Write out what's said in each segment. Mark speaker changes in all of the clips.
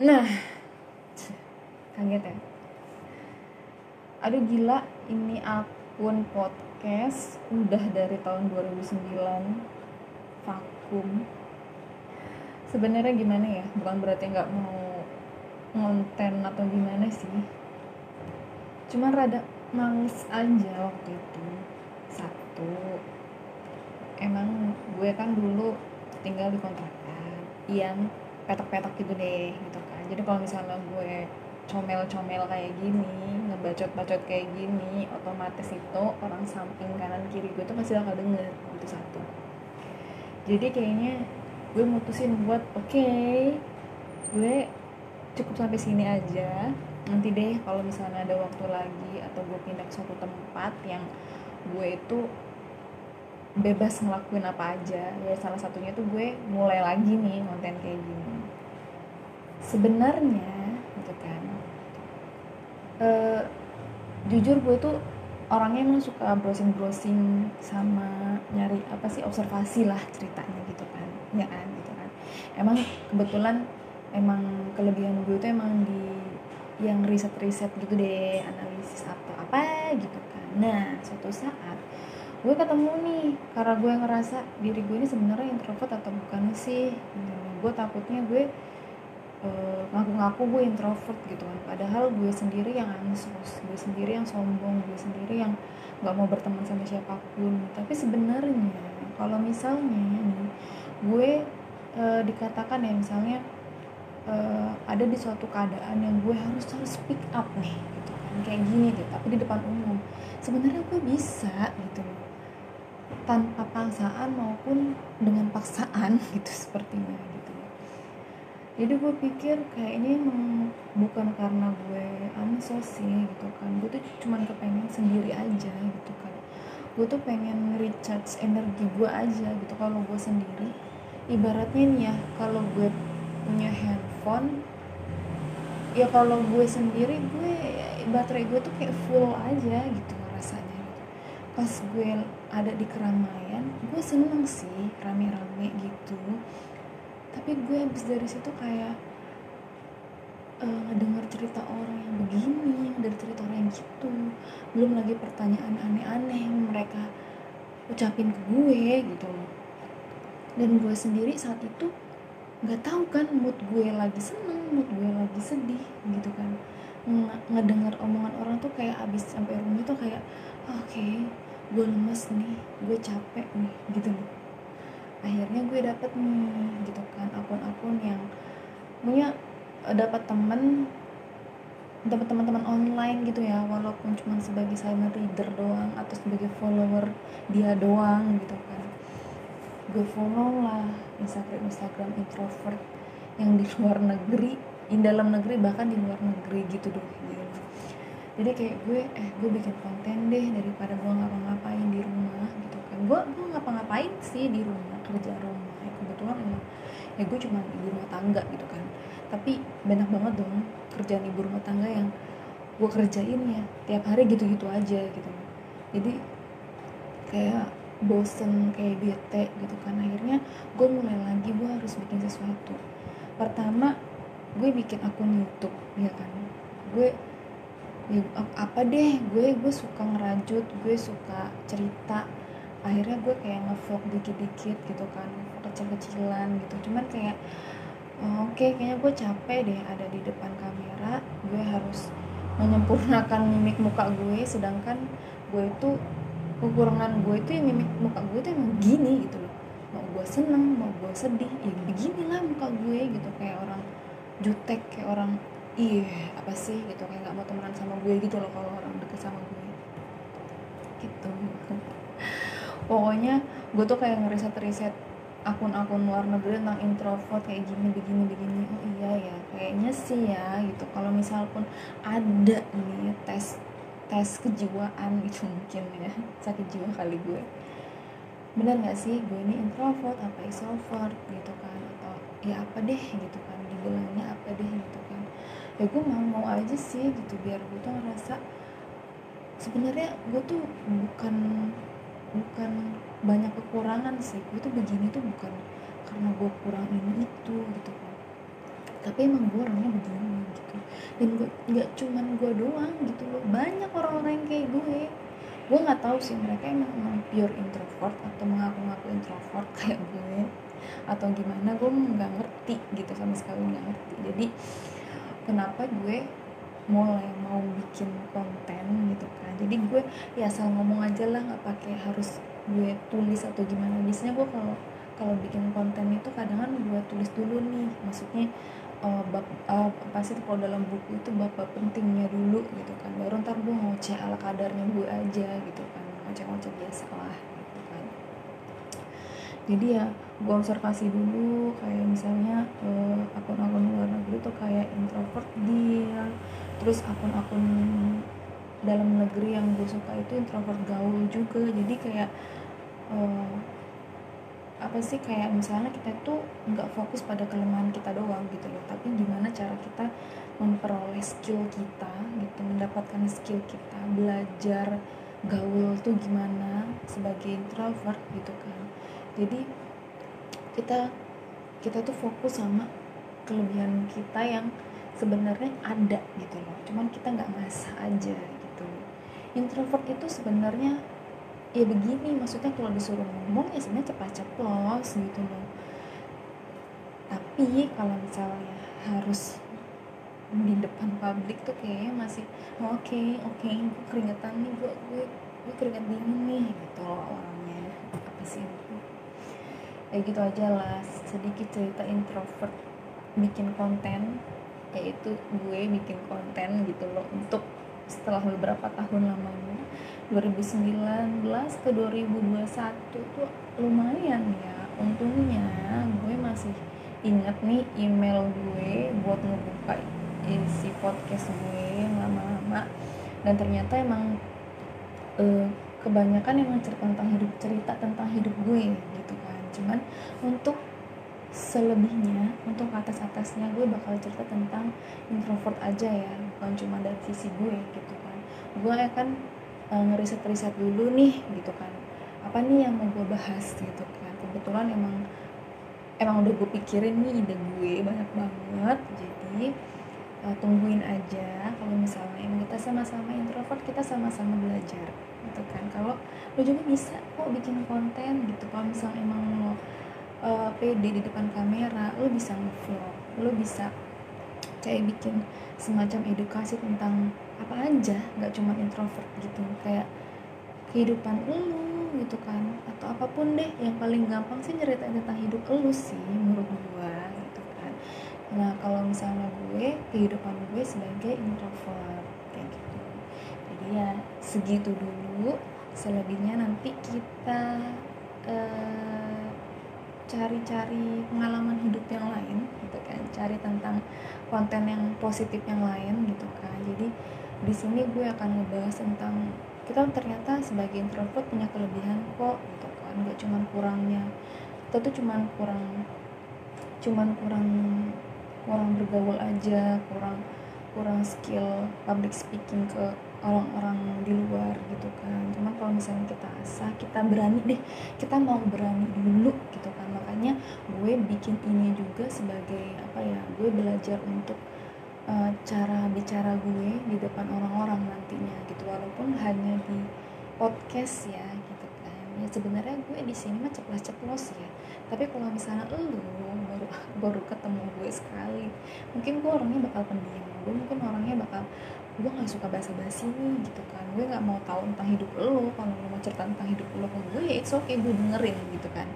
Speaker 1: Nah, kaget ya. Aduh gila, ini akun podcast udah dari tahun 2009 vakum. Sebenarnya gimana ya? Bukan berarti nggak mau ngonten atau gimana sih. Cuma rada males aja waktu itu. Satu, emang gue kan dulu tinggal di kontrakan yang petak-petak gitu deh gitu kan. Jadi kalau misalnya gue comel-comel kayak gini ngebacot-bacot kayak gini otomatis itu orang samping kanan kiri gue tuh pasti bakal denger itu satu. Jadi kayaknya gue mutusin buat oke okay, gue cukup sampai sini aja. Nanti deh kalau misalnya ada waktu lagi atau gue pindah ke suatu tempat yang gue itu bebas ngelakuin apa aja. Ya salah satunya tuh gue mulai lagi nih konten kayak gini. Sebenarnya gitu kan uh, jujur gue tuh orangnya emang suka browsing browsing sama nyari apa sih observasi lah ceritanya gitu kan ya kan gitu kan. Emang kebetulan emang kelebihan gue tuh emang di yang riset-riset gitu deh analisis atau apa gitu kan. Nah suatu saat gue ketemu nih karena gue ngerasa diri gue ini sebenarnya introvert atau bukan sih? Hmm, gue takutnya gue uh, ngaku-ngaku gue introvert gitu kan. Padahal gue sendiri yang ansos gue sendiri yang sombong gue sendiri yang nggak mau berteman sama siapa pun. Tapi sebenarnya kalau misalnya gue uh, dikatakan ya misalnya uh, ada di suatu keadaan yang gue harus harus speak up nih gitu kan. Kayak gini deh tapi di depan umum. Sebenarnya gue bisa gitu tanpa paksaan maupun dengan paksaan gitu sepertinya gitu jadi gue pikir kayaknya emang bukan karena gue ansos sih gitu kan. Gue tuh cuman kepengen sendiri aja gitu kan. Gue tuh pengen recharge energi gue aja gitu. Kalau gue sendiri ibaratnya nih ya kalau gue punya handphone ya kalau gue sendiri gue baterai gue tuh kayak full aja gitu. Pas gue ada di keramaian gue seneng sih rame-rame gitu. Tapi gue habis dari situ kayak uh, dengar cerita orang yang begini dari cerita orang yang gitu. Belum lagi pertanyaan aneh-aneh yang mereka ucapin ke gue gitu. Dan gue sendiri saat itu nggak tahu kan mood gue lagi seneng mood gue lagi sedih gitu kan. Ngedengar omongan orang tuh kayak abis sampai rumah tuh kayak oke okay, gue lemes nih gue capek nih gitu loh. Akhirnya gue dapet nih gitu kan akun-akun yang punya eh, dapat temen dapat teman-teman online gitu ya walaupun cuma sebagai silent reader doang atau sebagai follower dia doang gitu kan. Gue follow lah instagram instagram introvert yang di luar negeri di dalam negeri bahkan di luar negeri gitu doh jadi kayak gue eh gue bikin konten deh daripada gue ngapa-ngapain di rumah gitu kan. Gue gue ngapa-ngapain sih di rumah kerja rumah. Ya kebetulan emang ya gue cuma ibu rumah tangga gitu kan. Tapi banyak banget dong kerjaan ibu rumah tangga yang gue kerjain ya tiap hari gitu-gitu aja gitu. Jadi kayak bosen kayak bete gitu kan. Akhirnya gue mulai lagi gue harus bikin sesuatu. Pertama gue bikin akun YouTube ya kan. Gue ya, apa deh gue gue suka ngerajut gue suka cerita. Akhirnya gue kayak ngevlog dikit-dikit gitu kan kecil-kecilan gitu. Cuman kayak oh, oke okay, kayaknya gue capek deh ada di depan kamera. Gue harus menyempurnakan mimik muka gue sedangkan gue itu kekurangan gue itu ya mimik muka gue itu emang gini gitu loh. Mau gue seneng mau gue sedih ya beginilah muka gue gitu. Kayak orang jutek kayak orang iya apa sih gitu kayak nggak mau temenan sama gue gitu loh kalau orang deket sama gue. Gitu. Pokoknya gue tuh kayak ngeriset riset akun-akun luar negeri tentang introvert kayak gini begini begini. Oh iya ya kayaknya sih ya gitu. Kalau misal pun ada nih tes tes kejiwaan gitu mungkin ya sakit jiwa kali gue. Bener nggak sih? Gue ini introvert apa extrovert gitu kan? Atau ya apa deh gitu kan dibilangnya apa deh ya gue mau mau aja sih gitu biar gue tuh ngerasa sebenarnya gue tuh bukan bukan banyak kekurangan sih. Gue tuh begini tuh bukan karena gue kurang ini itu gitu. Kan tapi emang gue orangnya begini gitu. Dan gue nggak cuman gue doang gitu loh banyak orang-orang yang kayak gue gue nggak tahu sih mereka emang, emang pure introvert atau mengaku-ngaku introvert kayak gue atau gimana gue nggak ngerti gitu sama sekali nggak ngerti. Jadi kenapa gue mulai mau bikin konten gitu kan. Jadi gue ya asal ngomong aja lah nggak pakai harus gue tulis atau gimana. Biasanya gue kalau kalau bikin konten itu kadang kan gue tulis dulu nih. Maksudnya uh, bab uh, pasti kalau dalam buku itu bab-bab pentingnya dulu gitu kan. Baru ntar gue ngoceh ala kadarnya gue aja gitu kan. Ngoceh-ngoceh biasa lah jadi ya gue observasi dulu kayak misalnya uh, akun-akun luar negeri tuh kayak introvert dia. Terus akun-akun dalam negeri yang gue suka itu introvert gaul juga. Jadi kayak uh, apa sih kayak misalnya kita tuh nggak fokus pada kelemahan kita doang gitu loh. Tapi gimana cara kita memperoleh skill kita gitu mendapatkan skill kita belajar gaul tuh gimana sebagai introvert gitu kan jadi kita kita tuh fokus sama kelebihan kita yang sebenarnya ada gitu loh. Cuman kita nggak ngasah aja gitu. Introvert itu sebenarnya ya begini maksudnya kalau disuruh ngomong ya sebenarnya cepat ceplos gitu loh. Tapi kalau misalnya harus di depan publik tuh kayaknya masih oh, oke okay, oke okay, gue keringetan nih gue gue gue keringet dingin nih gitu loh orangnya. Apa sih ya gitu aja lah. Sedikit cerita introvert bikin konten yaitu gue bikin konten gitu loh untuk setelah beberapa tahun lamanya. 2019 ke 2021 tuh lumayan ya. Untungnya gue masih inget nih email gue buat ngebuka isi podcast gue lama-lama. Dan ternyata emang uh, kebanyakan emang cerita tentang hidup cerita tentang hidup gue gitu cuman untuk selebihnya untuk atas atasnya gue bakal cerita tentang introvert aja ya. Bukan cuma dari sisi gue gitu kan. Gue akan uh, ngeriset riset dulu nih gitu kan. Apa nih yang mau gue bahas gitu kan. Kebetulan emang emang udah gue pikirin nih ide gue banyak banget. Jadi uh, tungguin aja kalau misalnya emang kita sama-sama introvert kita sama-sama belajar gitu kan. Kalau lo juga bisa kok bikin konten gitu kalau misalnya emang lo uh, pede di depan kamera lo bisa ngevlog lo bisa kayak bikin semacam edukasi tentang apa aja nggak cuma introvert gitu kayak kehidupan lo gitu kan. Atau apa pun deh yang paling gampang sih nyerita tentang hidup lo sih menurut kan nah kalau misalnya gue kehidupan gue sebagai introvert kayak gitu. Jadi ya segitu dulu. Selebihnya nanti kita uh, cari-cari pengalaman hidup yang lain gitu kan. Cari tentang konten yang positif yang lain gitu kan. Jadi di sini gue akan ngebahas tentang kita ternyata sebagai introvert punya kelebihan kok gitu kan. Gak cuman kurangnya. Kita tuh cuman kurang cuman kurang kurang bergaul aja kurang kurang skill public speaking ke orang-orang di luar gitu kan. Cuma kalau misalnya kita asah kita berani deh kita mau berani dulu gitu kan. Makanya gue bikin ini juga sebagai apa ya gue belajar untuk uh, cara bicara gue di depan orang-orang nantinya gitu. Walaupun hanya di podcast ya ya sebenarnya gue di sini mah ceplos-ceplos ya. Tapi kalau misalnya lu baru baru ketemu gue sekali mungkin gue orangnya bakal pendiam. Gue mungkin orangnya bakal gue gak suka basa-basi nih gitu kan. Gue gak mau tahu tentang hidup lo kalau lo mau cerita tentang hidup lo ke gue ya it's okay gue dengerin gitu kan.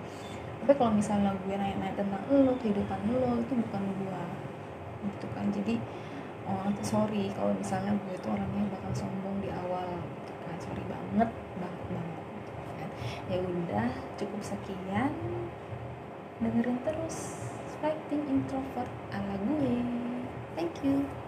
Speaker 1: Tapi kalau misalnya gue nanya-nanya tentang lo kehidupan lo itu bukan gue gitu kan. Jadi oh sorry kalau misalnya gue itu orangnya bakal sombong di awal gitu kan. Sorry banget ya udah cukup sekian. Dengerin terus fighting introvert ala gue. Thank you